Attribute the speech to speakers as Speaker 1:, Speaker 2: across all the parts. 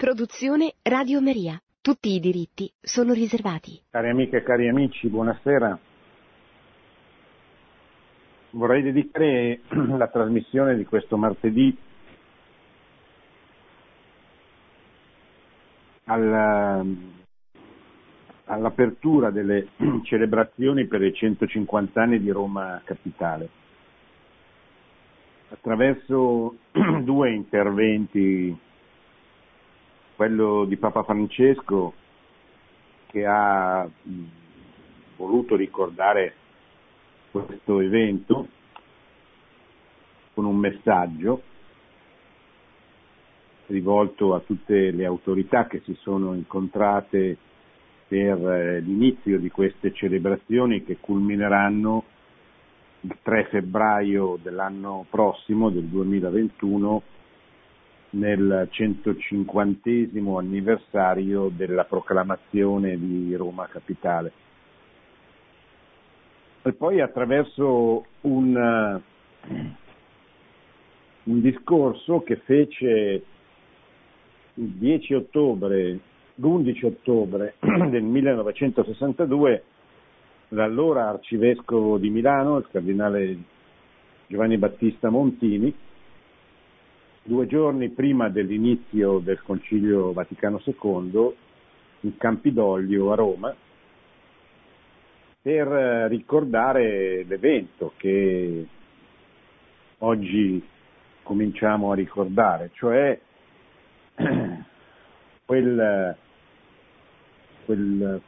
Speaker 1: Produzione Radio Maria. Tutti i diritti sono riservati.
Speaker 2: Cari amiche e cari amici, buonasera. Vorrei dedicare la trasmissione di questo martedì all'apertura delle celebrazioni per i 150 anni di Roma Capitale. Attraverso due interventi quello di Papa Francesco che ha voluto ricordare questo evento con un messaggio rivolto a tutte le autorità che si sono incontrate per eh, l'inizio di queste celebrazioni che culmineranno il 3 febbraio dell'anno prossimo, del 2021, nel 150 anniversario della proclamazione di Roma Capitale. E poi attraverso un, un discorso che fece il 10 ottobre, l'11 ottobre del 1962 l'allora arcivescovo di Milano, il cardinale Giovanni Battista Montini, due giorni prima dell'inizio del Concilio Vaticano II in Campidoglio a Roma per ricordare l'evento che oggi cominciamo a ricordare, cioè quel, quel,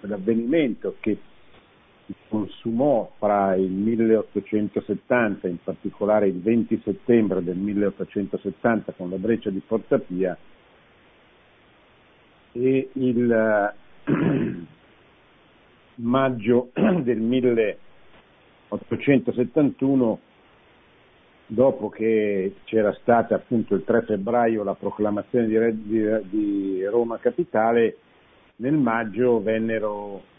Speaker 2: quell'avvenimento che si consumò fra il 1870, in particolare il 20 settembre del 1870 con la breccia di Porta Pia, e il maggio del 1871, dopo che c'era stata appunto il 3 febbraio la proclamazione di, di, di Roma Capitale, nel maggio vennero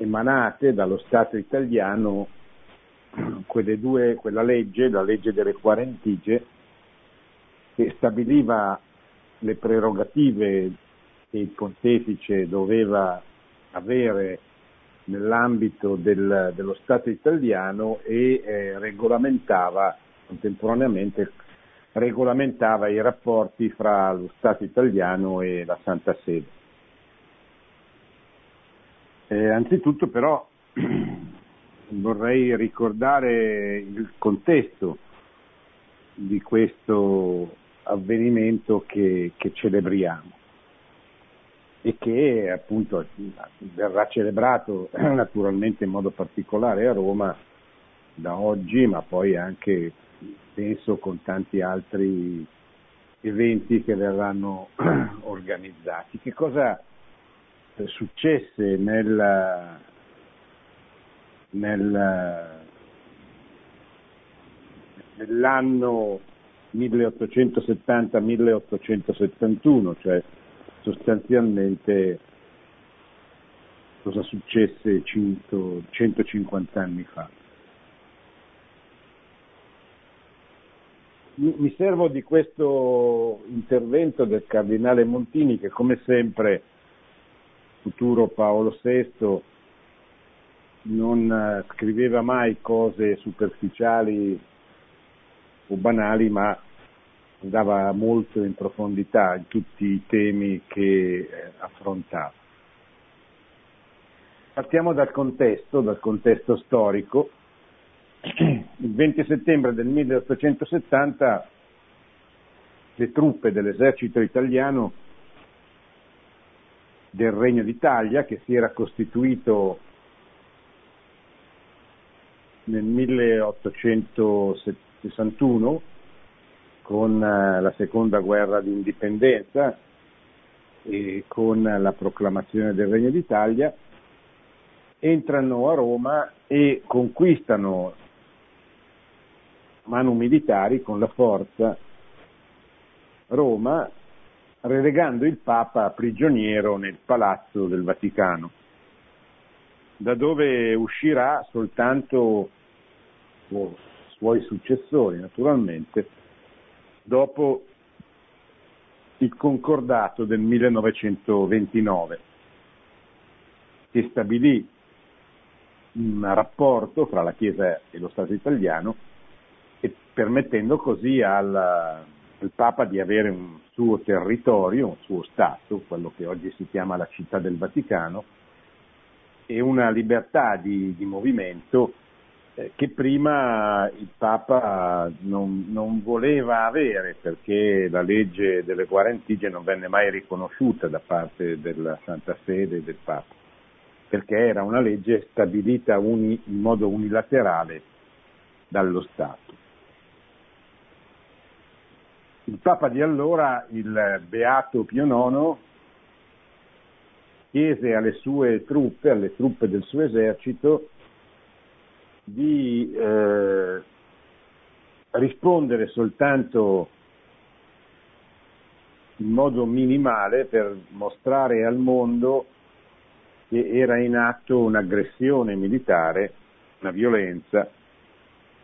Speaker 2: emanate dallo Stato italiano due, quella legge, la legge delle quarantigie, che stabiliva le prerogative che il pontefice doveva avere nell'ambito del, dello Stato italiano e eh, regolamentava contemporaneamente regolamentava i rapporti fra lo Stato italiano e la Santa Sede. Eh, anzitutto però vorrei ricordare il contesto di questo avvenimento che, che celebriamo e che appunto verrà celebrato naturalmente in modo particolare a Roma da oggi, ma poi anche penso con tanti altri eventi che verranno organizzati. Che cosa successe nel, nel, nell'anno 1870-1871, cioè sostanzialmente cosa successe 100, 150 anni fa. Mi servo di questo intervento del cardinale Montini che come sempre, futuro Paolo VI, non eh, scriveva mai cose superficiali o banali, ma andava molto in profondità in tutti i temi che eh, affrontava. Partiamo dal contesto, dal contesto storico. Il 20 settembre del 1870 le truppe dell'esercito italiano del Regno d'Italia, che si era costituito nel 1861 con eh, la seconda guerra di indipendenza e con la proclamazione del Regno d'Italia, entrano a Roma e conquistano manu militari con la forza Roma, relegando il Papa prigioniero nel palazzo del Vaticano, da dove uscirà soltanto i suoi successori, naturalmente, dopo il concordato del 1929 che stabilì un rapporto fra la Chiesa e lo Stato italiano permettendo così al, al Papa di avere un suo territorio, un suo Stato, quello che oggi si chiama la città del Vaticano, e una libertà di, di movimento eh, che prima il Papa non, non, voleva avere perché la legge delle guarentigie non venne mai riconosciuta da parte della Santa Sede e del Papa, perché era una legge stabilita uni, in modo unilaterale dallo Stato. Il Papa di allora, il Beato Pio IX, chiese alle sue truppe, alle truppe del suo esercito, di eh, rispondere soltanto in modo minimale per mostrare al mondo che era in atto un'aggressione militare, una violenza,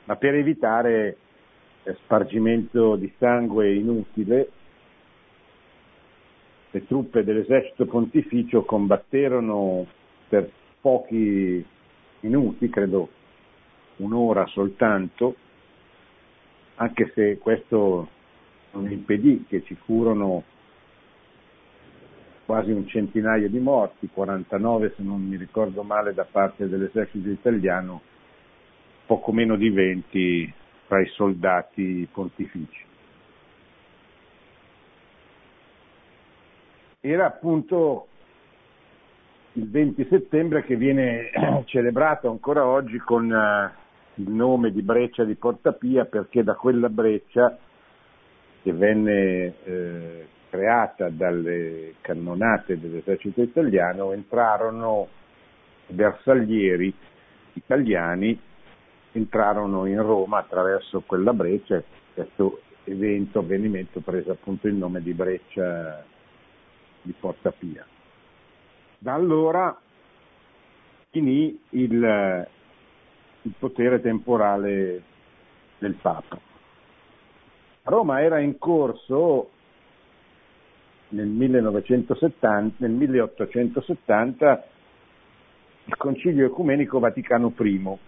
Speaker 2: ma per evitare spargimento di sangue inutile, le truppe dell'esercito pontificio combatterono per pochi minuti, credo un'ora soltanto, anche se questo non impedì che ci furono quasi un centinaio di morti, 49 se non mi ricordo male da parte dell'esercito italiano, poco meno di 20 tra i soldati pontifici. Era appunto il 20 settembre che viene celebrato ancora oggi con eh, il nome di Breccia di Portapia perché da quella breccia che venne eh, creata dalle cannonate dell'esercito italiano entrarono bersaglieri italiani entrarono in Roma attraverso quella breccia questo evento, avvenimento prese appunto il nome di Breccia di Porta Pia. Da allora finì il, il potere temporale del Papa. Roma era in corso nel, 1970, nel 1870 il Concilio Ecumenico Vaticano I,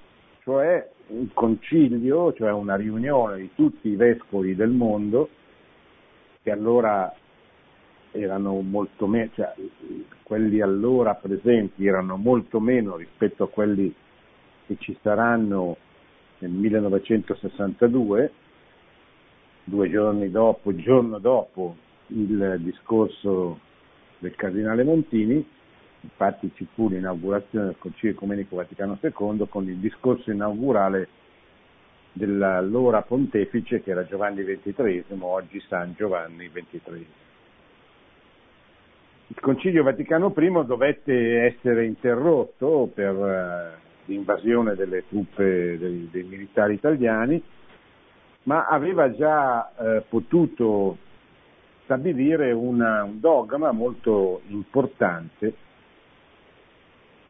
Speaker 2: cioè un concilio, cioè una riunione di tutti i vescovi del mondo, che allora erano molto meno, cioè, quelli allora presenti erano molto meno rispetto a quelli che ci saranno nel 1962, due giorni dopo, giorno dopo il discorso del Cardinale Montini, infatti ci fu l'inaugurazione del Concilio Ecumenico Vaticano II con il discorso inaugurale dell'allora pontefice che era Giovanni XXIII, oggi San Giovanni XXIII. Il Concilio Vaticano I dovette essere interrotto per eh, l'invasione delle truppe dei, dei militari italiani, ma aveva già eh, potuto stabilire una, un dogma molto importante,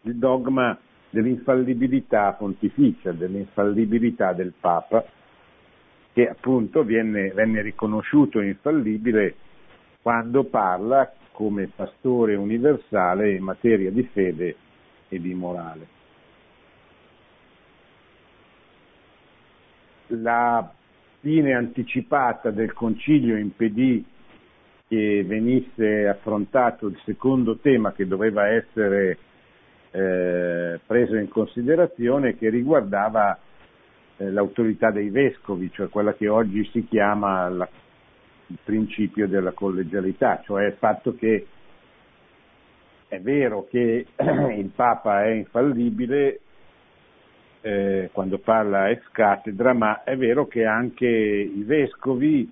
Speaker 2: il dogma dell'infallibilità pontificia, dell'infallibilità del Papa, che appunto viene, venne riconosciuto infallibile quando parla come pastore universale in materia di fede e di morale. La fine anticipata del concilio impedì che venisse affrontato il secondo tema che doveva essere eh, preso in considerazione che riguardava eh, l'autorità dei vescovi, cioè quella che oggi si chiama la il principio della collegialità, cioè il fatto che è vero che il Papa è infallibile eh, quando parla ex cattedra, ma è vero che anche i vescovi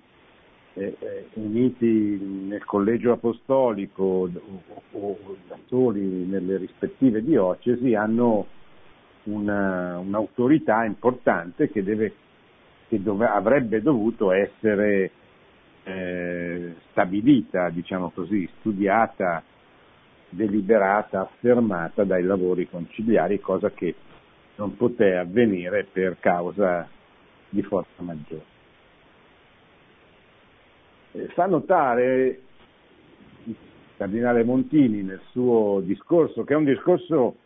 Speaker 2: eh, eh uniti nel collegio apostolico o, da soli nelle rispettive diocesi hanno una, un'autorità importante che, deve, che dove, avrebbe dovuto essere eh, stabilita, diciamo così, studiata, deliberata, affermata dai lavori conciliari, cosa che non poté avvenire per causa di forza maggiore. Eh, fa notare Cardinale Montini nel suo discorso, che è un discorso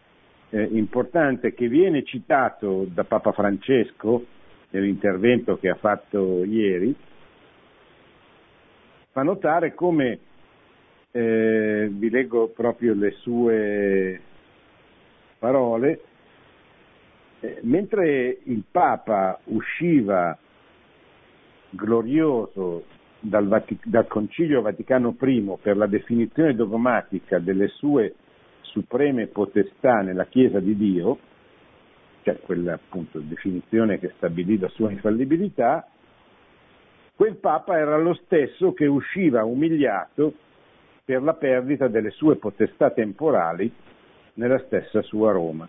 Speaker 2: eh, importante che viene citato da Papa Francesco nell'intervento che ha fatto ieri, fa notare come, eh, vi leggo proprio le sue parole, eh, mentre il Papa usciva glorioso dal, Vatic- dal, Concilio Vaticano I per la definizione dogmatica delle sue supreme potestà nella Chiesa di Dio, cioè quella appunto definizione che stabilì la sua infallibilità, quel Papa era lo stesso che usciva umiliato per la perdita delle sue potestà temporali nella stessa sua Roma.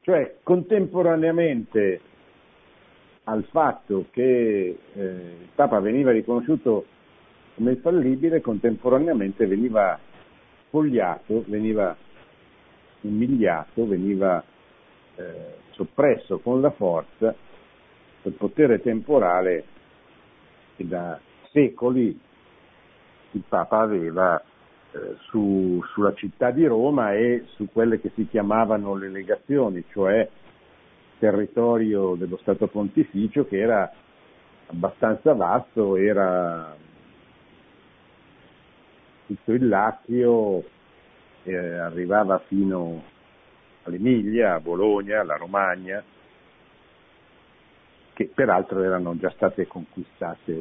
Speaker 2: Cioè contemporaneamente al fatto che eh, il Papa veniva riconosciuto come infallibile, contemporaneamente veniva spogliato, veniva umiliato, veniva eh, soppresso con la forza il potere temporale che da secoli il Papa aveva eh, su, sulla città di Roma e su quelle che si chiamavano le legazioni, cioè territorio dello Stato Pontificio che era abbastanza vasto, era tutto il Lazio, eh, arrivava fino all'Emilia, a Bologna, alla Romagna, che peraltro erano già state conquistate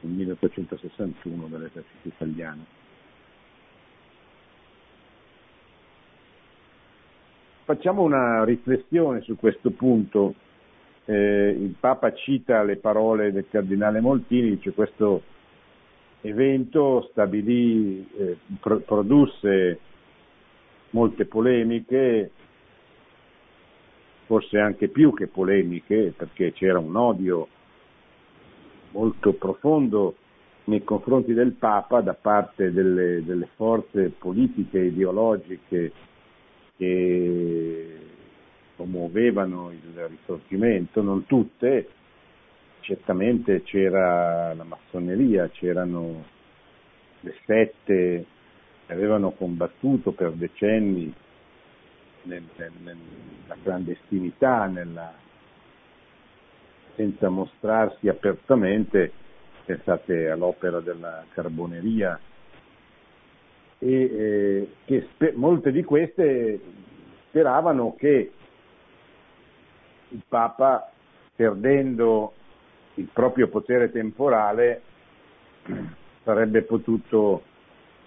Speaker 2: nel 1861 dall'esercito italiano. Facciamo una riflessione su questo punto. Eh, il Papa cita le parole del Cardinale Moltini, dice questo evento stabilì, eh, pro- produsse molte polemiche, forse anche più che polemiche, perché c'era un odio molto profondo nei confronti del Papa da parte delle, delle forze politiche e ideologiche che promuovevano il risorgimento, non tutte, certamente c'era la massoneria, c'erano le sette che avevano combattuto per decenni nel, nel, nella clandestinità, nella, senza mostrarsi apertamente, pensate all'opera della carboneria, e eh, che spe- molte di queste speravano che il Papa, perdendo il proprio potere temporale, sarebbe potuto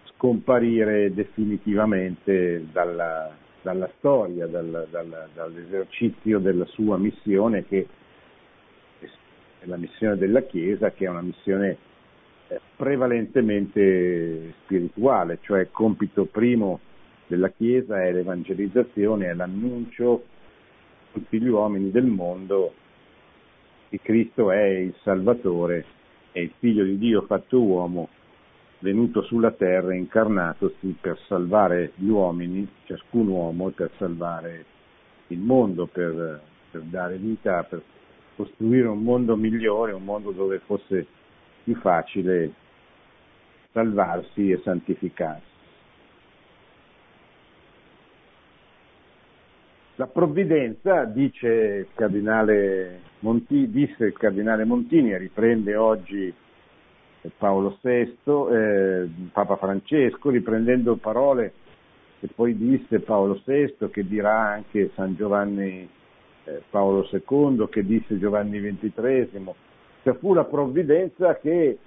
Speaker 2: scomparire definitivamente dalla, dalla storia, dal, dal, dall'esercizio della sua missione che è la missione della Chiesa, che è una missione prevalentemente spirituale, cioè compito primo della Chiesa è l'evangelizzazione, è l'annuncio a tutti gli uomini del mondo che Cristo è il Salvatore, è il Figlio di Dio fatto uomo, venuto sulla terra, incarnatosi per salvare gli uomini, ciascun uomo, per salvare il mondo, per, per dare vita, per costruire un mondo migliore, un mondo dove fosse più facile salvarsi e santificarsi. La provvidenza, dice il cardinale Monti, disse il cardinale Montini, e riprende oggi Paolo VI, eh, Papa Francesco, riprendendo parole che poi disse Paolo VI, che dirà anche San Giovanni eh, Paolo II, che disse Giovanni XXIII, cioè fu la provvidenza che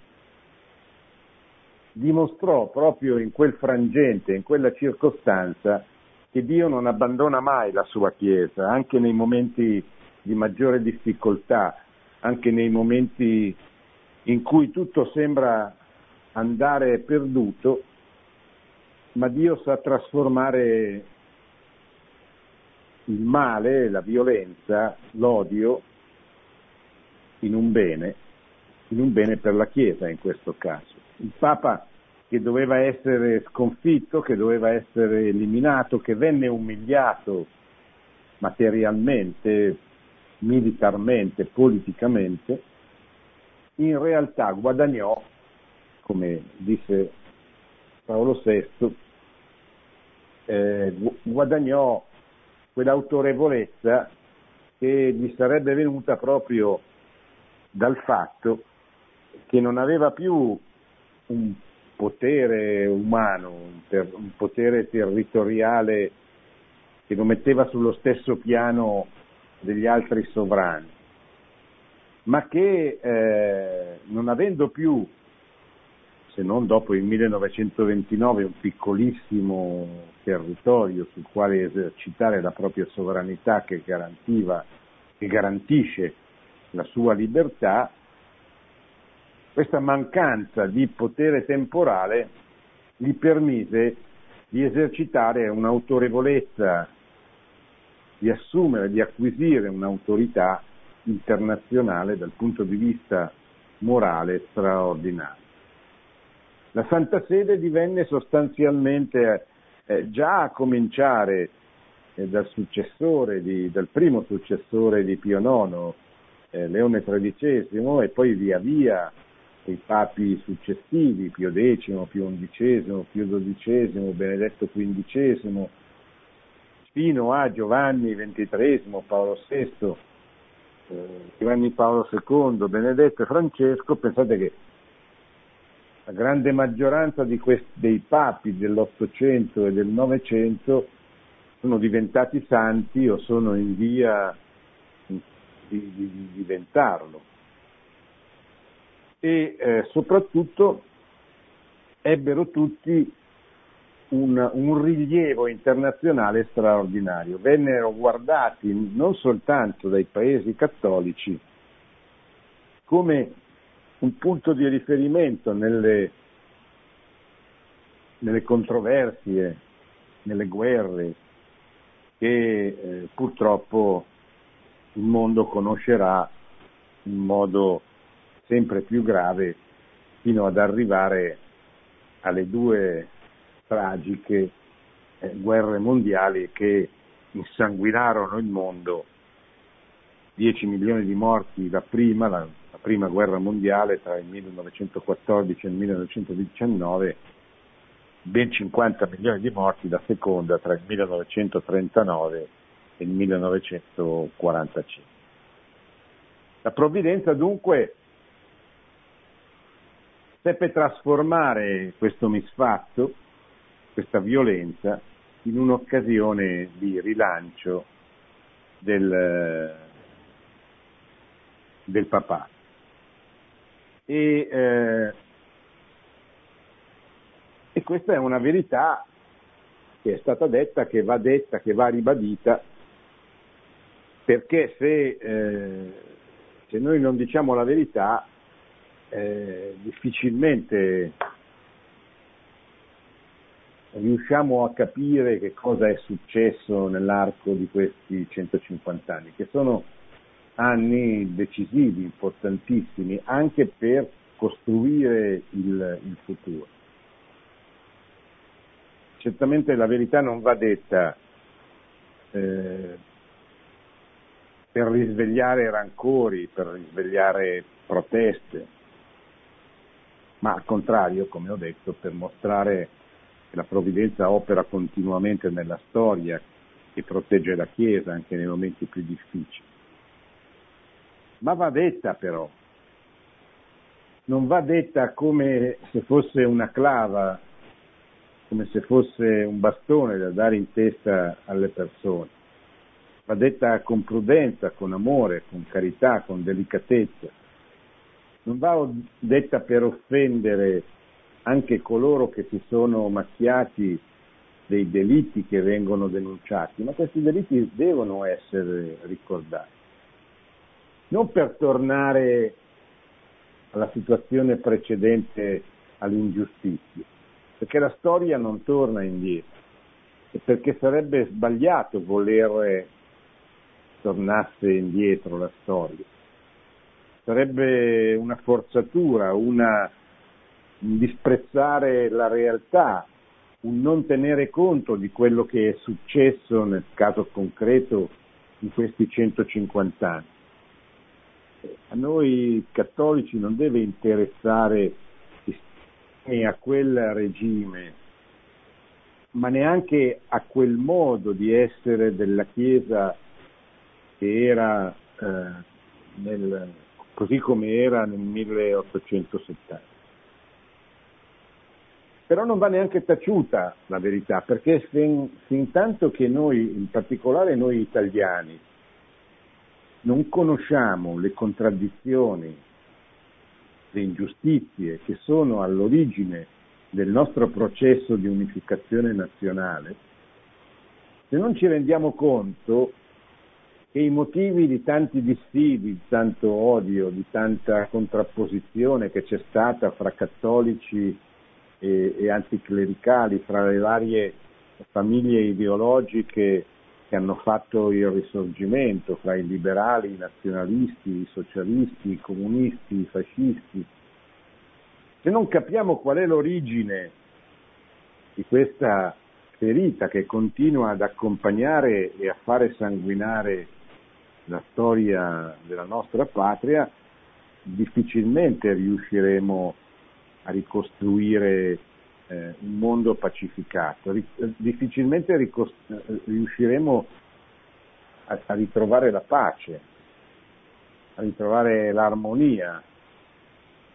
Speaker 2: dimostrò proprio in quel frangente, in quella circostanza, che Dio non abbandona mai la sua Chiesa, anche nei momenti di maggiore difficoltà, anche nei momenti in cui tutto sembra andare perduto, ma Dio sa trasformare il male, la violenza, l'odio in un bene, in un bene per la Chiesa in questo caso. Il Papa che doveva essere sconfitto, che doveva essere eliminato, che venne umiliato materialmente, militarmente, politicamente, in realtà guadagnò, come disse Paolo VI, eh, guadagnò quell'autorevolezza che gli sarebbe venuta proprio dal fatto che non aveva più un potere umano, un, potere territoriale che lo metteva sullo stesso piano degli altri sovrani, ma che eh, non avendo più, se non dopo il 1929, un piccolissimo territorio sul quale esercitare la propria sovranità che che garantisce la sua libertà, questa mancanza di potere temporale gli permise di esercitare un'autorevolezza, di assumere, di acquisire un'autorità internazionale dal punto di vista morale straordinario. La Santa Sede divenne sostanzialmente, eh, già a cominciare eh, dal, di, dal primo successore di Pio IX, eh, Leone XIII, e poi via via i papi successivi, Pio X, Pio XI, Pio XII, Benedetto XV, fino a Giovanni XXIII, Paolo VI, eh, Giovanni Paolo II, Benedetto e Francesco, pensate che la grande maggioranza questi, dei papi dell'Ottocento e del Novecento sono diventati santi o sono in via di, di, di diventarlo e eh, soprattutto ebbero tutti un, un, rilievo internazionale straordinario. Vennero guardati non soltanto dai paesi cattolici come un punto di riferimento nelle, nelle controversie, nelle guerre che eh, purtroppo il mondo conoscerà in modo sempre più grave fino ad arrivare alle due tragiche eh, guerre mondiali che insanguinarono il mondo, 10 milioni di morti la prima, la, la prima guerra mondiale tra il 1914 e il 1919, ben 50 milioni di morti la seconda tra il 1939 e il 1945. La provvidenza dunque seppe trasformare questo misfatto, questa violenza, in un'occasione di rilancio del, del papà. E, eh, e questa è una verità che è stata detta, che va detta, che va ribadita, perché se, eh, se noi non diciamo la verità eh, difficilmente riusciamo a capire che cosa è successo nell'arco di questi 150 anni, che sono anni decisivi, importantissimi, anche per costruire il, il futuro. Certamente la verità non va detta eh, per risvegliare rancori, per risvegliare proteste, ma al contrario, come ho detto, per mostrare che la provvidenza opera continuamente nella storia e protegge la Chiesa anche nei momenti più difficili. Ma va detta però, non va detta come se fosse una clava, come se fosse un bastone da dare in testa alle persone, va detta con prudenza, con amore, con carità, con delicatezza non va detta per offendere anche coloro che si sono macchiati dei delitti che vengono denunciati, ma questi delitti devono essere ricordati. Non per tornare alla situazione precedente all'ingiustizia, perché la storia non torna indietro e perché sarebbe sbagliato volere tornasse indietro la storia sarebbe una forzatura, una, un disprezzare la realtà, un non tenere conto di quello che è successo nel caso concreto in questi 150 anni. A noi cattolici non deve interessare a quel regime, ma neanche a quel modo di essere della Chiesa che era eh, nel, così come era nel 1870. Però non va neanche taciuta la verità, perché fin, tanto che noi, in particolare noi italiani, non conosciamo le contraddizioni, le ingiustizie che sono all'origine del nostro processo di unificazione nazionale, se non ci rendiamo conto che i motivi di tanti dissidi, di tanto odio, di tanta contrapposizione che c'è stata fra cattolici e, e anticlericali, fra le varie famiglie ideologiche che hanno fatto il risorgimento, fra i liberali, i nazionalisti, i socialisti, i comunisti, i fascisti. Se non capiamo qual è l'origine di questa ferita che continua ad accompagnare e a fare sanguinare la storia della nostra patria, difficilmente riusciremo a ricostruire eh, un mondo pacificato. difficilmente ricost- riusciremo a, a, ritrovare la pace, a ritrovare l'armonia,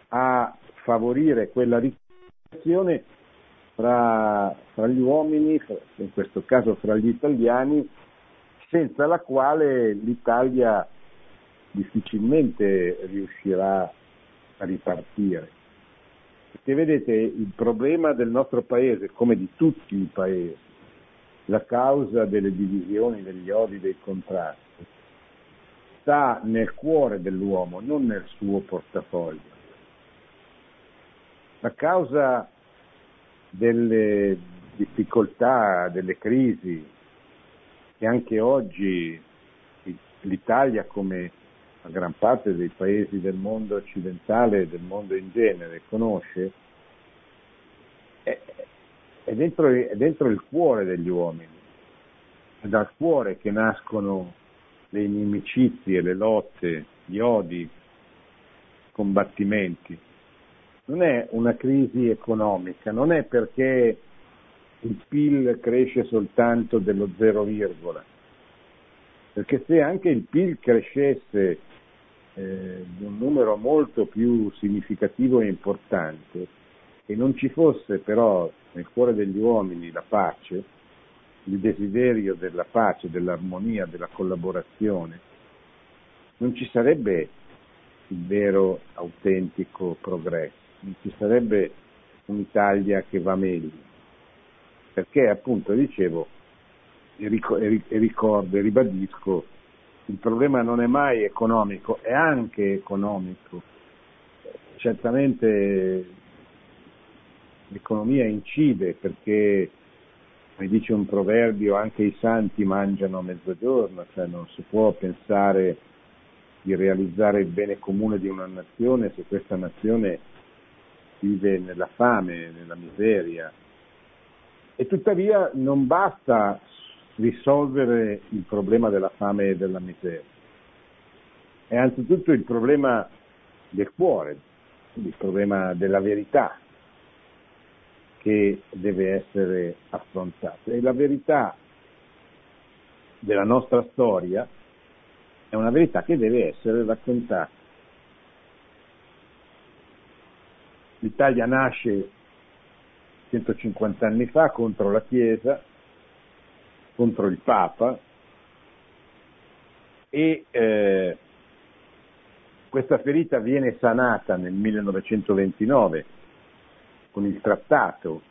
Speaker 2: a favorire quella riconciliazione fra, fra gli uomini, in questo caso fra gli italiani, senza la quale l'Italia difficilmente riuscirà a ripartire. Perché vedete, il problema del nostro paese, come di tutti i paesi, la causa delle divisioni, degli odi, dei contrasti, sta nel cuore dell'uomo, non nel suo portafoglio. La causa delle difficoltà, delle crisi che anche oggi l'Italia come la gran parte dei paesi del mondo occidentale e del mondo in genere conosce, è, è, dentro, è dentro il cuore degli uomini, è dal cuore che nascono le inimicizie, le lotte, gli odi, i combattimenti. Non è una crisi economica, non è perché il PIL cresce soltanto dello zero virgola, perché se anche il PIL crescesse eh, di un numero molto più significativo e importante e non ci fosse però nel cuore degli uomini la pace, il desiderio della pace, dell'armonia, della collaborazione, non ci sarebbe il vero autentico progresso, non ci sarebbe un'Italia che va meglio. Perché appunto dicevo, e ricordo e ribadisco, il problema non è mai economico, è anche economico. Certamente l'economia incide perché, come dice un proverbio, anche i santi mangiano a mezzogiorno, cioè non si può pensare di realizzare il bene comune di una nazione se questa nazione vive nella fame, nella miseria. E tuttavia non basta risolvere il problema della fame e della miseria. È anzitutto il problema del cuore, il problema della verità che deve essere affrontato. E la verità della nostra storia è una verità che deve essere raccontata. L'Italia nasce 150 anni fa contro la Chiesa, contro il Papa e eh, questa ferita viene sanata nel 1929 con il trattato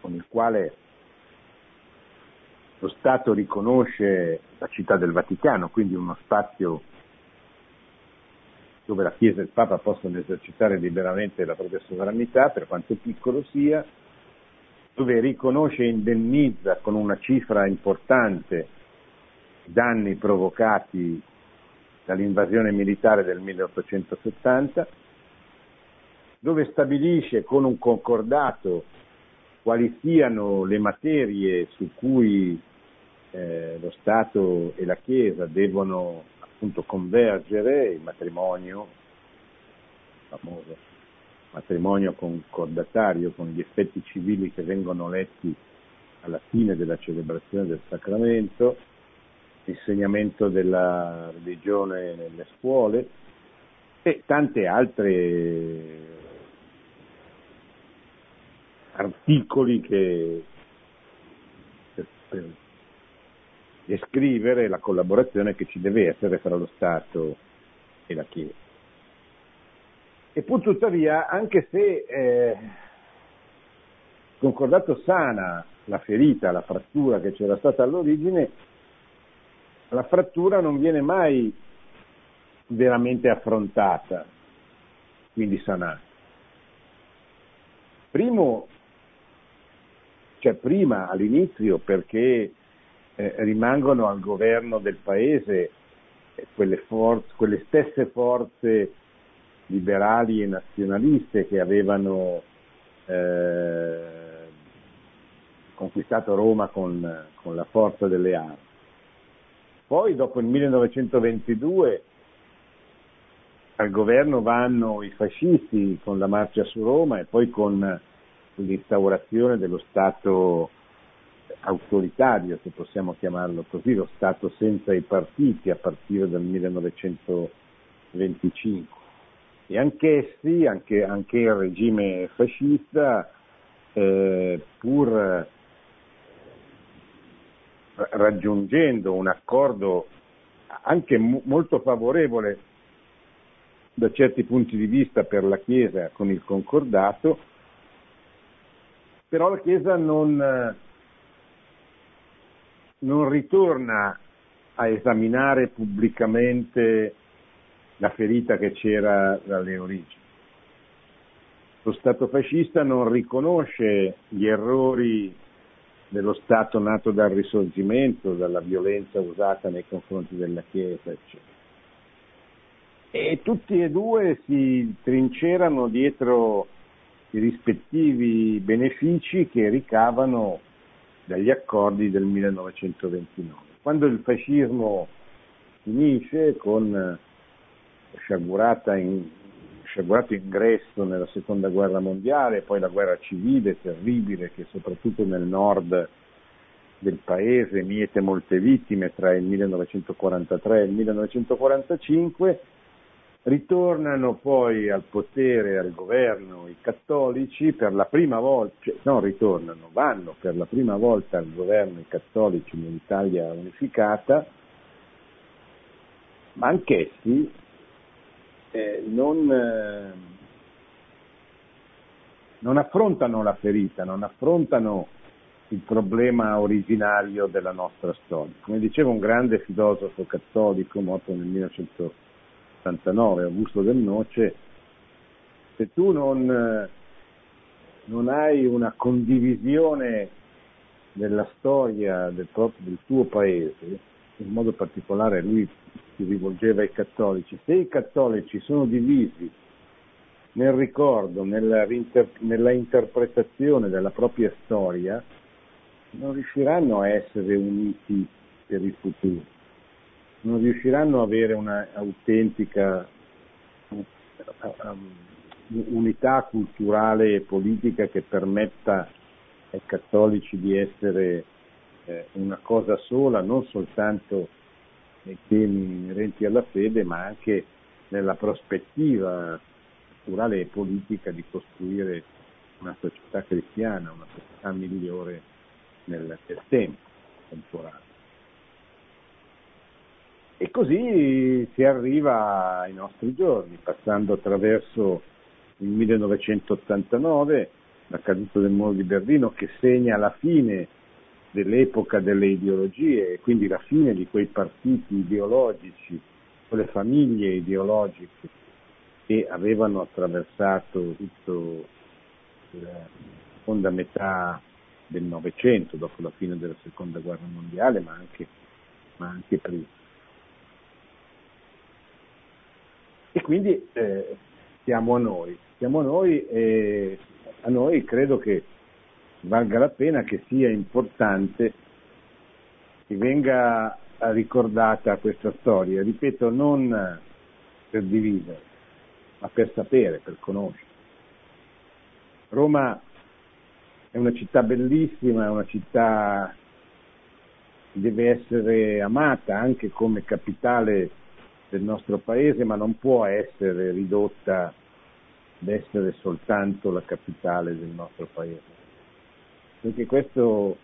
Speaker 2: con il quale lo Stato riconosce la città del Vaticano, quindi uno spazio dove la Chiesa e il Papa possono esercitare liberamente la propria sovranità, per quanto piccolo sia, dove riconosce e indennizza con una cifra importante i danni provocati dall'invasione militare del 1870, dove stabilisce con un concordato quali siano le materie su cui eh, lo Stato e la Chiesa devono appunto convergere, il matrimonio, famoso matrimonio concordatario con gli effetti civili che vengono letti alla fine della celebrazione del sacramento, l'insegnamento della religione nelle scuole e tante altre articoli che per, per descrivere la collaborazione che ci deve essere tra lo Stato e la Chiesa. E pur tuttavia, anche se eh, concordato sana la ferita, la frattura che c'era stata all'origine, la frattura non viene mai veramente affrontata, quindi sanata. Primo, cioè prima all'inizio perché eh, rimangono al governo del paese quelle, forze, quelle stesse forze liberali e nazionaliste che avevano eh, conquistato Roma con, con, la forza delle armi. Poi dopo il 1922 al governo vanno i fascisti con la marcia su Roma e poi con l'instaurazione dello Stato autoritario, se possiamo chiamarlo così, lo Stato senza i partiti a partire dal 1925. E anch'essi, anche, anche il regime fascista, eh, pur raggiungendo un accordo anche m- molto favorevole da certi punti di vista per la Chiesa con il concordato, però la Chiesa non, non ritorna a esaminare pubblicamente la ferita che c'era dalle origini. Lo Stato fascista non riconosce gli errori dello Stato nato dal risorgimento, dalla violenza usata nei confronti della Chiesa, eccetera. E tutti e due si trincerano dietro i rispettivi benefici che ricavano dagli accordi del 1929. Quando il fascismo finisce con sciagurato ingresso nella seconda guerra mondiale, poi la guerra civile terribile che soprattutto nel nord del paese miete molte vittime tra il 1943 e il 1945, Ritornano poi al potere, al governo i cattolici per la prima volta, cioè, non ritornano, vanno per la prima volta al governo i cattolici in un'Italia unificata, ma anch'essi eh, non, eh, non affrontano la ferita, non affrontano il problema originario della nostra storia. Come diceva un grande filosofo cattolico morto nel 1900 79, Augusto del Noce, se tu non, non hai una condivisione della storia del, proprio, del tuo paese, in modo particolare lui si rivolgeva ai cattolici, se i cattolici sono divisi nel ricordo, nella, nella, interpretazione della propria storia, non riusciranno a essere uniti per il futuro non riusciranno ad avere un'autentica um, unità culturale e politica che permetta ai cattolici di essere eh, una cosa sola, non soltanto nei temi inerenti alla fede, ma anche nella prospettiva culturale e politica di costruire una società cristiana, una società migliore nel, nel tempo temporale. E così si arriva ai nostri giorni, passando attraverso il 1989, la caduta del muro di Berlino che segna la fine dell'epoca delle ideologie e quindi la fine di quei partiti ideologici, quelle famiglie ideologiche che avevano attraversato tutta la seconda metà del Novecento, dopo la fine della seconda guerra mondiale, ma anche, ma anche prima. E quindi eh, siamo a noi, siamo a noi e a noi credo che valga la pena che sia importante che venga ricordata questa storia, ripeto, non per dividere, ma per sapere, per conoscere. Roma è una città bellissima, è una città che deve essere amata anche come capitale del nostro paese, ma non può essere ridotta ad essere soltanto la capitale del nostro paese. Perché questo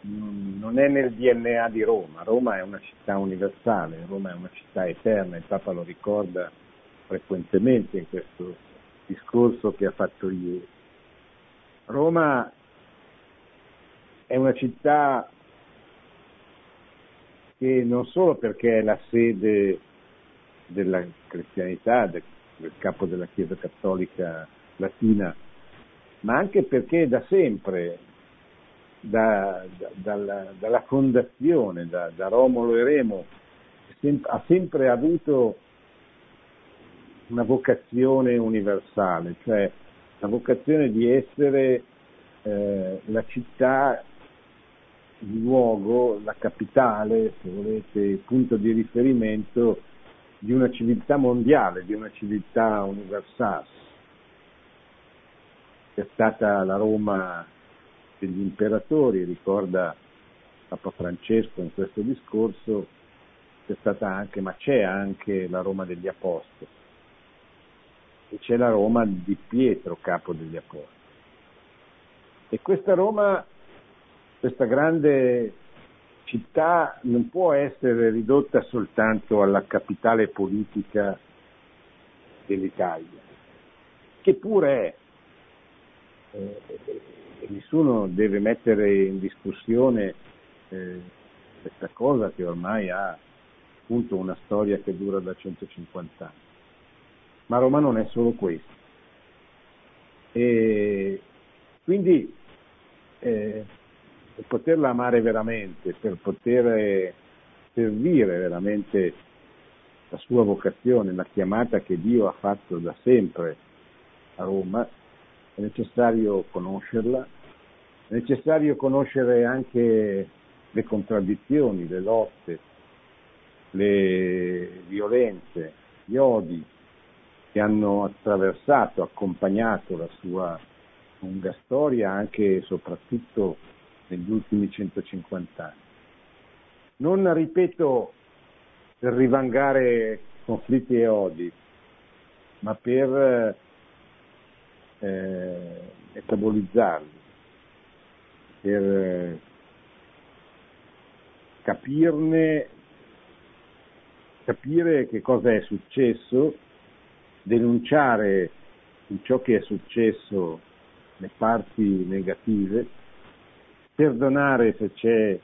Speaker 2: non è nel DNA di Roma, Roma è una città universale, Roma è una città eterna, il Papa lo ricorda frequentemente in questo discorso che ha fatto ieri. Roma è una città che non solo perché è la sede della cristianità, del, del capo della Chiesa cattolica latina, ma anche perché da sempre, da, da, dalla, dalla, fondazione, da, da, Romolo e Remo, ha sempre avuto una vocazione universale, cioè la vocazione di essere eh, la città il luogo, la capitale, se volete, il punto di riferimento di una civiltà mondiale, di una civiltà universale. È stata la Roma degli imperatori, ricorda Papa Francesco in questo discorso, c'è stata anche, ma c'è anche la Roma degli Apostoli e c'è la Roma di Pietro, capo degli Apostoli. E questa Roma questa grande città non può essere ridotta soltanto alla capitale politica dell'Italia, che pure è. Eh, nessuno deve mettere in discussione eh, questa cosa che ormai ha appunto una storia che dura da 150 anni. Ma Roma non è solo questo. E quindi eh, per poterla amare veramente, per poter servire veramente la sua vocazione, la chiamata che Dio ha fatto da sempre a Roma, è necessario conoscerla, è necessario conoscere anche le contraddizioni, le lotte, le violenze, gli odi che hanno attraversato, accompagnato la sua lunga storia, anche e soprattutto negli ultimi 150 anni. Non ripeto per rivangare conflitti e odi, ma per eh, metabolizzarli, per capirne, capire che cosa è successo, denunciare ciò che è successo, le parti negative, perdonare se c'è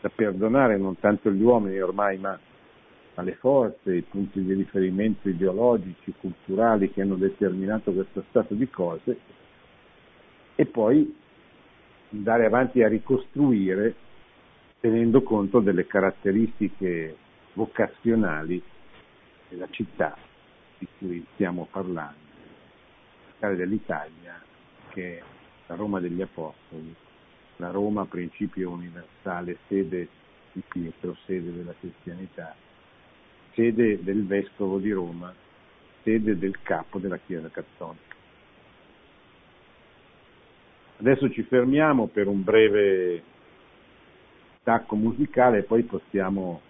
Speaker 2: da perdonare, non tanto gli uomini ormai, ma, ma le forze, i punti di riferimento ideologici, culturali che hanno determinato questo stato di cose, e poi andare avanti a ricostruire tenendo conto delle caratteristiche vocazionali della città di cui stiamo parlando, dell'Italia, che è la Roma degli Apostoli, la Roma principio universale, sede di Pietro, sede della cristianità, sede del vescovo di Roma, sede del capo della Chiesa cattolica. Adesso ci fermiamo per un breve stacco musicale e poi poi,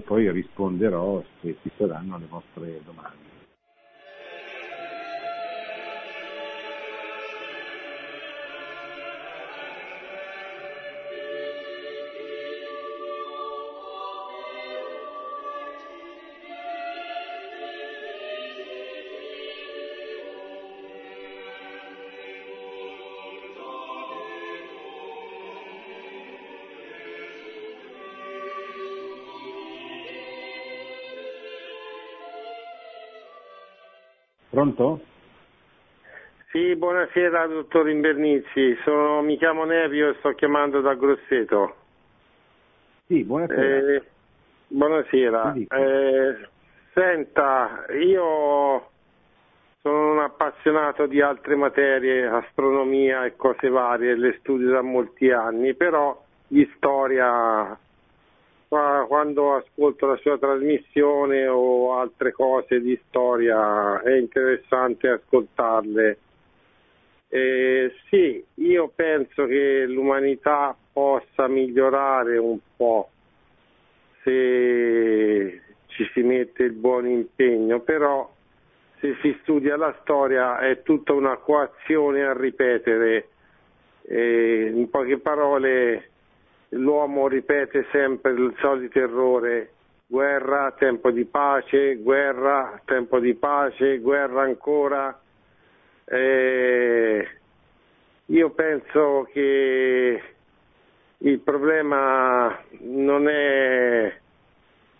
Speaker 2: poi risponderò se ci saranno le vostre domande. Pronto?
Speaker 3: Sì, buonasera dottor Invernizzi, Sono, mi chiamo Nevio e sto chiamando da Grosseto.
Speaker 2: Sì, buonasera.
Speaker 3: Eh, buonasera. Eh, senta, io sono un appassionato di altre materie, astronomia e cose varie, le studio da molti anni, però di storia quando ascolto la sua trasmissione o altre cose di storia è interessante ascoltarle Eh, sì, io penso che l'umanità possa migliorare un po' se ci si mette il buon impegno, però se si studia la storia è tutta una coazione a ripetere. Eh, in poche parole l'uomo ripete sempre il solito errore, guerra, tempo di pace, guerra, tempo di pace, guerra ancora. Eh, io penso che il problema non è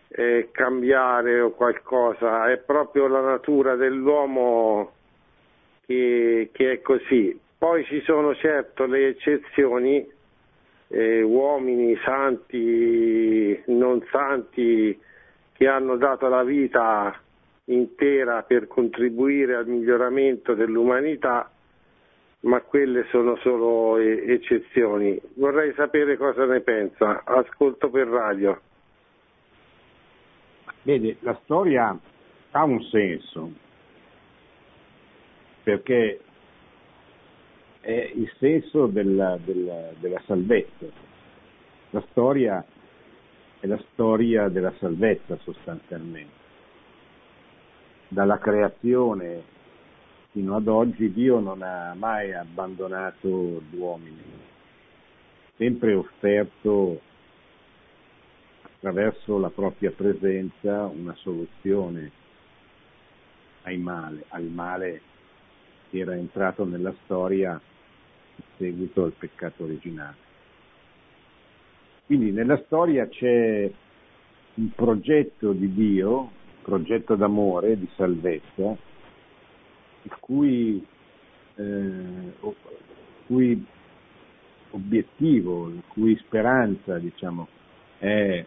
Speaker 3: eh, cambiare o qualcosa, è proprio la natura dell'uomo che, che è così. Poi ci sono certo le eccezioni, eh, uomini santi, non santi, che hanno dato la vita intera per contribuire al miglioramento dell'umanità, ma quelle sono solo eccezioni. Vorrei sapere cosa ne pensa. Ascolto per radio.
Speaker 2: Vede, la storia ha un senso, perché è il senso della, della, della salvezza. La storia è la storia della salvezza sostanzialmente. Dalla creazione fino ad oggi Dio non ha mai abbandonato gli uomini, sempre offerto attraverso la propria presenza una soluzione al male, al male che era entrato nella storia seguito al peccato originale. Quindi nella storia c'è un progetto di Dio, un progetto d'amore, di salvezza, il cui, eh, cui obiettivo, la cui speranza diciamo, è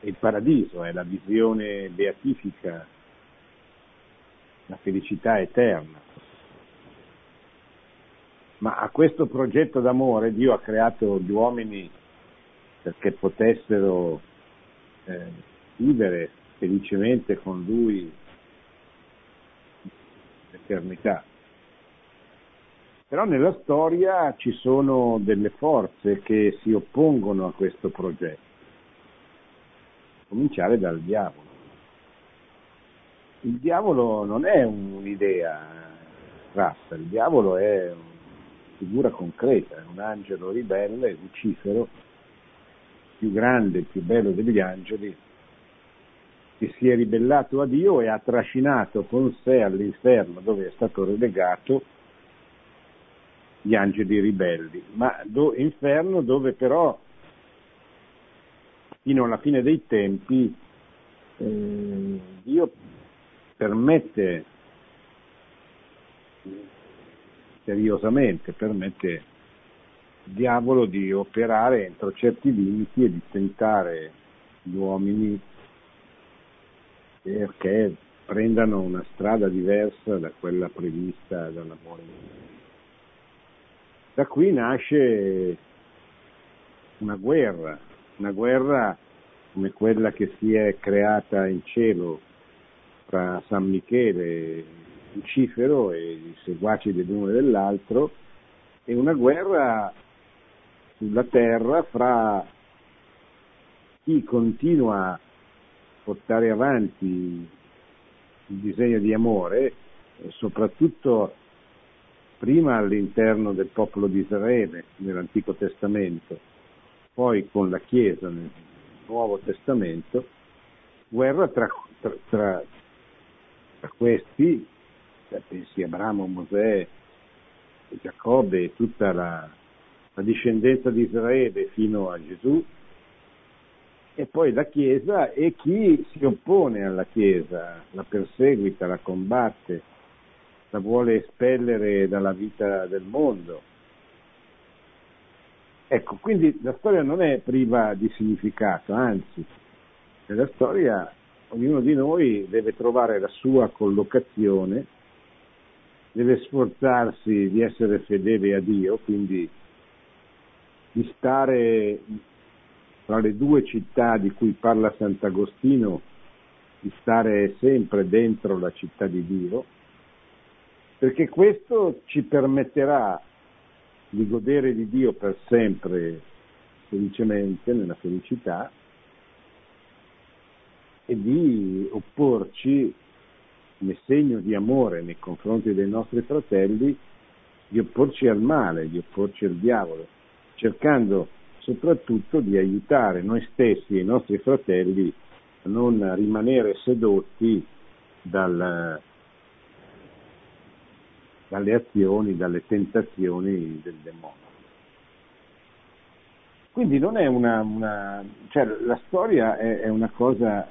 Speaker 2: il paradiso, è la visione beatifica, la felicità eterna. Ma a questo progetto d'amore Dio ha creato gli uomini perché potessero eh, vivere felicemente con Lui l'eternità. Però nella storia ci sono delle forze che si oppongono a questo progetto cominciare dal diavolo. Il diavolo non è un'idea astratta, il diavolo è una figura concreta, un angelo ribelle, Lucifero, più grande, più bello degli angeli, che si è ribellato a Dio e ha trascinato con sé all'inferno dove è stato relegato gli angeli ribelli, ma do, inferno dove però fino alla fine dei tempi eh, Dio permette seriosamente, permette il diavolo di operare entro certi limiti e di tentare gli uomini perché prendano una strada diversa da quella prevista dall'amore. Da qui nasce una guerra una guerra come quella che si è creata in cielo tra San Michele, Lucifero e i seguaci dell'uno e dell'altro, e una guerra sulla terra fra chi continua a portare avanti il disegno di amore, soprattutto prima all'interno del popolo di Israele nell'Antico Testamento, poi con la Chiesa nel Nuovo Testamento, guerra tra, tra, tra, tra questi, cioè, pensi a Abramo, Mosè, Giacobbe e tutta la, la discendenza di Israele fino a Gesù, e poi la Chiesa e chi si oppone alla Chiesa, la perseguita, la combatte, la vuole espellere dalla vita del mondo. Ecco, quindi la storia non è priva di significato, anzi, nella storia ognuno di noi deve trovare la sua collocazione, deve sforzarsi di essere fedele a Dio, quindi di stare tra le due città di cui parla Sant'Agostino, di stare sempre dentro la città di Dio, perché questo ci permetterà di godere di Dio per sempre felicemente, nella felicità, e di opporci come segno di amore nei confronti dei nostri fratelli, di opporci al male, di opporci al diavolo, cercando soprattutto di aiutare noi stessi e i nostri fratelli a non rimanere sedotti dal, dalle azioni, dalle tentazioni del demonio. Quindi non è una, una cioè la storia è, è una cosa,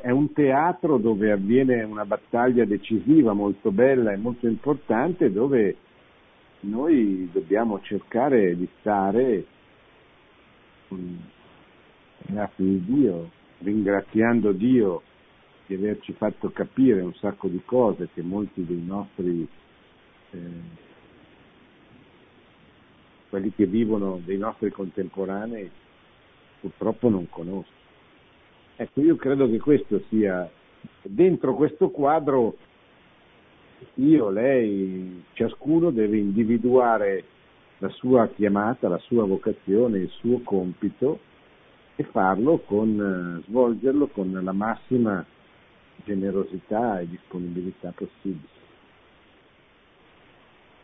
Speaker 2: è un teatro dove avviene una battaglia decisiva, molto bella e molto importante, dove noi dobbiamo cercare di stare grazie di Dio, ringraziando Dio di averci fatto capire un sacco di cose che molti dei nostri eh, quelli che vivono dei nostri contemporanei purtroppo non conoscono. Ecco, io credo che questo sia, dentro questo quadro, io, lei, ciascuno deve individuare la sua chiamata, la sua vocazione, il suo compito e farlo con, svolgerlo con la massima generosità e disponibilità possibile.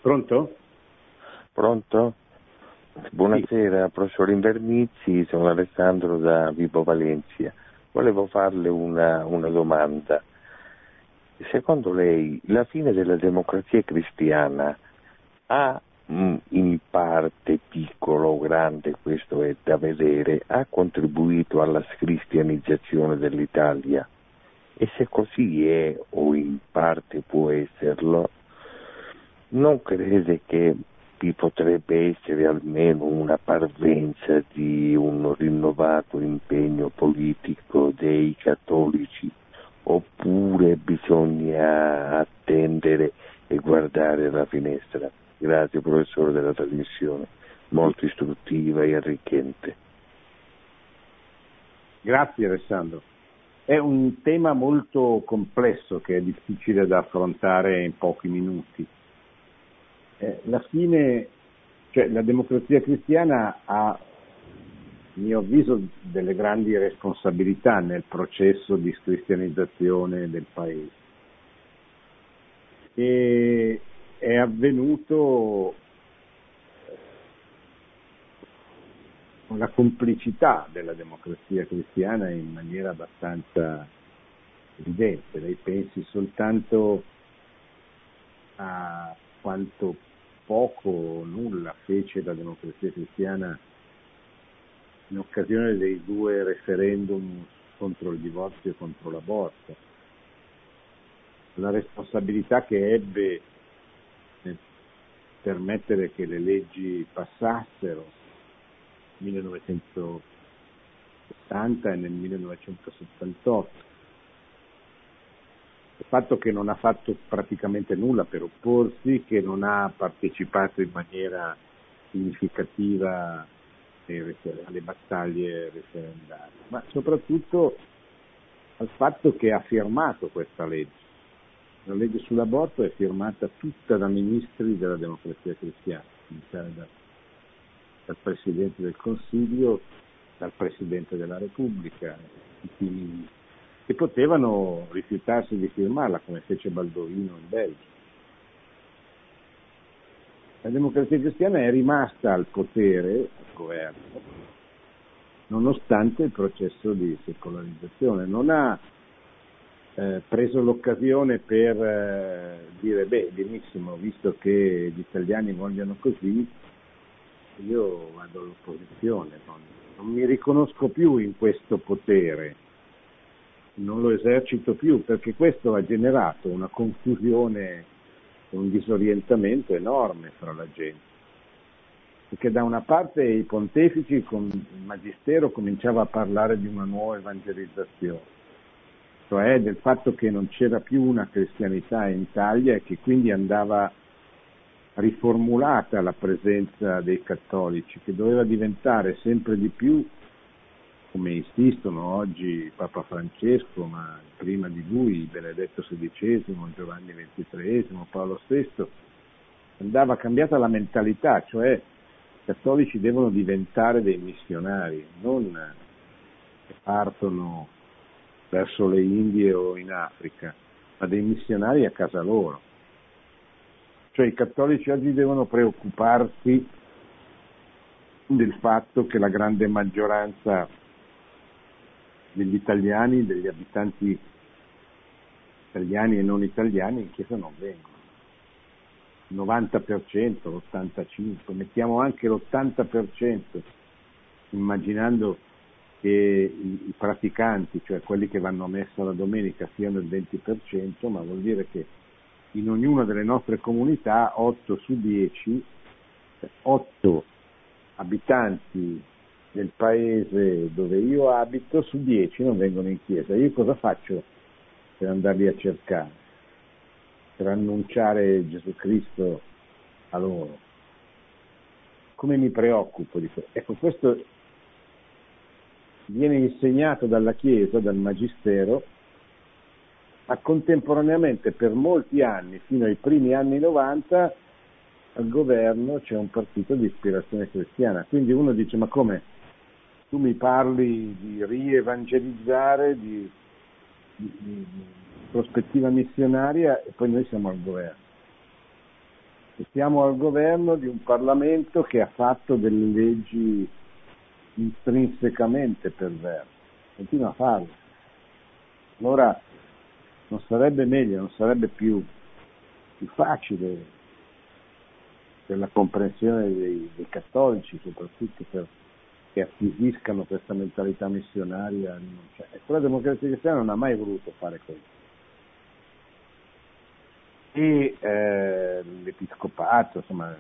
Speaker 2: Pronto?
Speaker 4: Pronto? Buonasera, sì. professor Invermizzi, sono Alessandro da Vibo Valencia. Volevo farle una, una domanda. Secondo lei la fine della democrazia cristiana ha mm, in parte piccolo o grande, questo è da vedere, ha contribuito alla scristianizzazione dell'Italia? E se così è o in parte può esserlo, non crede che vi potrebbe essere almeno una parvenza di un rinnovato impegno politico dei cattolici oppure bisogna attendere e guardare la finestra. Grazie professore della trasmissione, molto istruttiva e arricchente.
Speaker 2: Grazie Alessandro. È un tema molto complesso che è difficile da affrontare in pochi minuti eh, la fine, cioè la democrazia cristiana ha, a mio avviso, delle grandi responsabilità nel processo di cristianizzazione del paese. E è avvenuto con la complicità della democrazia cristiana in maniera abbastanza evidente. Lei pensi soltanto a quanto poco o nulla fece la democrazia cristiana in occasione dei due referendum contro il divorzio e contro l'aborto. La responsabilità che ebbe nel permettere che le leggi passassero nel 1970 e nel 1978 il fatto che non ha fatto praticamente nulla per opporsi, che non ha partecipato in maniera significativa alle battaglie referendarie, ma soprattutto al fatto che ha firmato questa legge. La legge sull'aborto è firmata tutta da ministri della democrazia cristiana, dal, dal Presidente del Consiglio, dal Presidente della Repubblica, tutti i ministri che potevano rifiutarsi di firmarla come fece Baldovino in Belgio. La democrazia cristiana è rimasta al potere, al governo, nonostante il processo di secolarizzazione. Non ha eh, preso l'occasione per eh, dire, beh, benissimo, visto che gli italiani vogliono così, io vado all'opposizione, non, non mi riconosco più in questo potere non lo esercito più perché questo ha generato una confusione, un disorientamento enorme fra la gente. Perché da una parte i pontefici con il magistero cominciava a parlare di una nuova evangelizzazione, cioè del fatto che non c'era più una cristianità in Italia e che quindi andava riformulata la presenza dei cattolici, che doveva diventare sempre di più come insistono oggi Papa Francesco, ma prima di lui Benedetto XVI, Giovanni XXIII, Paolo VI, andava cambiata la mentalità, cioè i cattolici devono diventare dei missionari, non che partono verso le Indie o in Africa, ma dei missionari a casa loro. Cioè i cattolici oggi devono preoccuparsi del fatto che la grande maggioranza degli italiani, degli abitanti italiani e non italiani in chiesa non vengono. Il 90%, l'85%, mettiamo anche l'80%, immaginando che i praticanti, cioè quelli che vanno a messa la domenica, siano il 20%, ma vuol dire che in ognuna delle nostre comunità 8 su 10, 8 abitanti del paese dove io abito, su 10 non vengono in chiesa. Io cosa faccio per andarli a cercare? Per annunciare Gesù Cristo a loro? Come mi preoccupo di questo? Ecco, questo viene insegnato dalla Chiesa, dal Magistero, ma contemporaneamente per molti anni, fino ai primi anni 90, al governo c'è un partito di ispirazione cristiana. Quindi uno dice, ma come? Tu mi parli di rievangelizzare, di, di, di prospettiva missionaria e poi noi siamo al governo. E siamo al governo di un Parlamento che ha fatto delle leggi intrinsecamente perverse, continua a farlo. Allora non sarebbe meglio, non sarebbe più, più facile per la comprensione dei, dei cattolici, soprattutto per, che acquisiscano questa mentalità missionaria. Cioè, la democrazia cristiana non ha mai voluto fare questo. E eh, l'episcopato, insomma,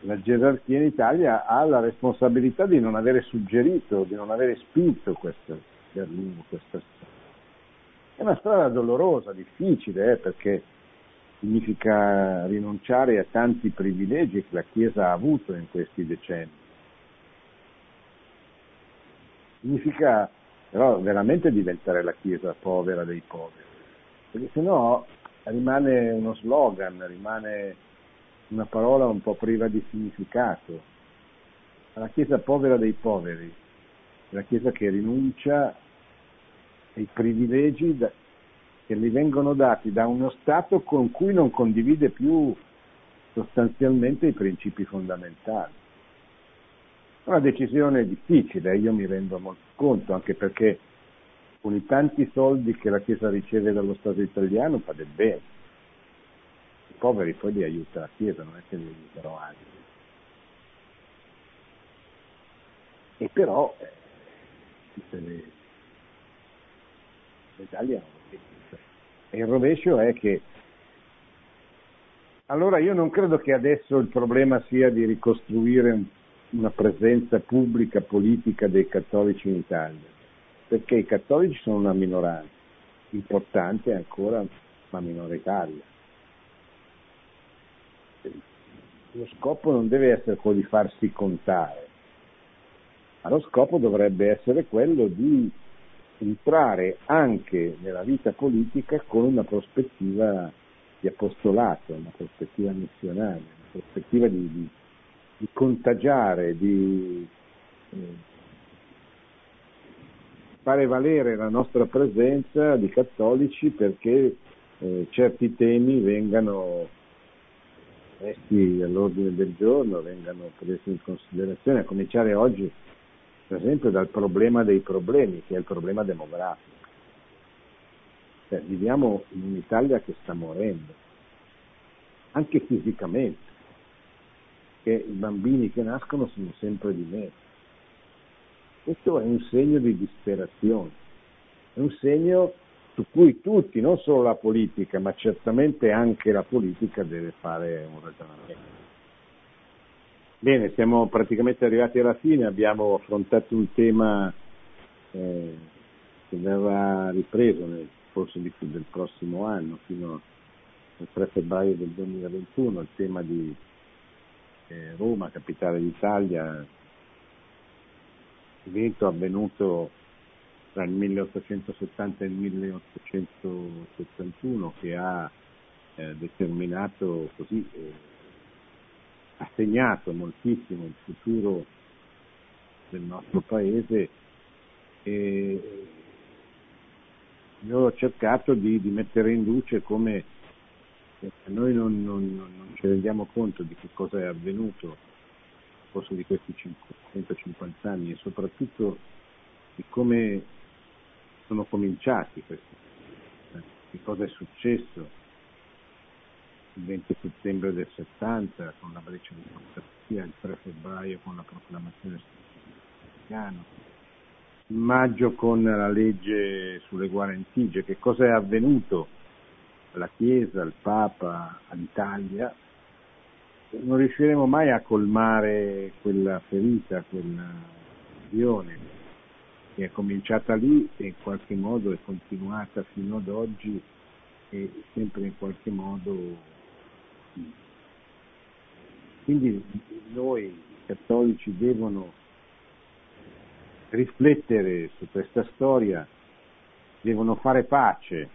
Speaker 2: la gerarchia in Italia ha la responsabilità di non avere suggerito, di non avere spinto questo Berlino, questa strada. È una strada dolorosa, difficile, eh, perché significa rinunciare a tanti privilegi che la Chiesa ha avuto in questi decenni. Significa però veramente diventare la Chiesa povera dei poveri, perché se no rimane uno slogan, rimane una parola un po' priva di significato. La Chiesa povera dei poveri, la Chiesa che rinuncia ai privilegi che gli vengono dati da uno Stato con cui non condivide più sostanzialmente i principi fondamentali. Una decisione difficile, io mi rendo molto conto, anche perché con i tanti soldi che la Chiesa riceve dallo Stato italiano fa del bene. I poveri poi li aiuta la Chiesa, non è che li aiuterò altri. E però eh, l'Italia e il rovescio è che allora io non credo che adesso il problema sia di ricostruire una presenza pubblica politica dei cattolici in Italia, perché i cattolici sono una minoranza, importante ancora, ma minoritaria. Lo scopo non deve essere quello di farsi contare, ma lo scopo dovrebbe essere quello di entrare anche nella vita politica con una prospettiva di apostolato, una prospettiva missionaria, una prospettiva di, di, di contagiare, di eh, fare valere la nostra presenza di cattolici perché eh, certi temi vengano messi all'ordine del giorno, vengano presi in considerazione, a cominciare oggi per esempio dal problema dei problemi, che è il problema demografico. Cioè, viviamo in un'Italia che sta morendo, anche fisicamente, che i bambini che nascono sono sempre di meno. Questo è un segno di disperazione, è un segno su cui tutti, non solo la politica, ma certamente anche la politica deve fare un ragionamento. Bene, siamo praticamente arrivati alla fine, abbiamo affrontato un tema eh, che verrà ripreso nel corso di, del prossimo anno, fino al 3 febbraio del 2021, il tema di eh, Roma, capitale d'Italia, evento avvenuto tra il 1870 e il 1871 che ha eh, determinato così, eh, ha segnato moltissimo il futuro del nostro paese e io ho cercato di, di mettere in luce come noi non, non, non, ci rendiamo conto di che cosa è avvenuto nel corso di questi 150 anni e soprattutto di come sono cominciati questi, di cosa è successo il 20 settembre del 70 con la breccia di democrazia, il 3 febbraio con la proclamazione americana, il maggio con la legge sulle guarentigie, che cosa è avvenuto alla Chiesa, al Papa, all'Italia, non riusciremo mai a colmare quella ferita, quella visione che è cominciata lì e in qualche modo è continuata fino ad oggi e sempre in qualche modo quindi noi cattolici devono riflettere su questa storia, devono fare pace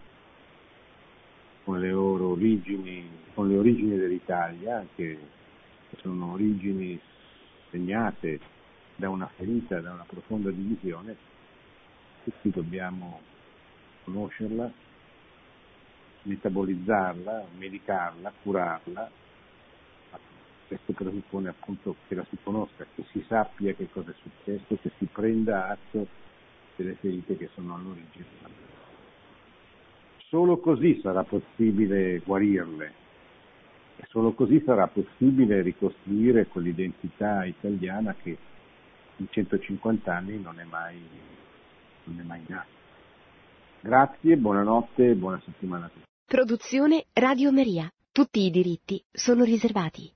Speaker 2: con le loro origini, con le origini dell'Italia, che sono origini segnate da una ferita, da una profonda divisione, tutti dobbiamo conoscerla, metabolizzarla, medicarla, curarla. Questo presuppone appunto che la si conosca, che si sappia che cosa è successo, che si prenda atto delle ferite che sono all'origine. Solo così sarà possibile guarirle e solo così sarà possibile ricostruire quell'identità italiana che in 150 anni non è mai, non è mai nata. Grazie, buonanotte e buona settimana a tutti.
Speaker 1: Produzione Radio Maria. Tutti i diritti sono riservati.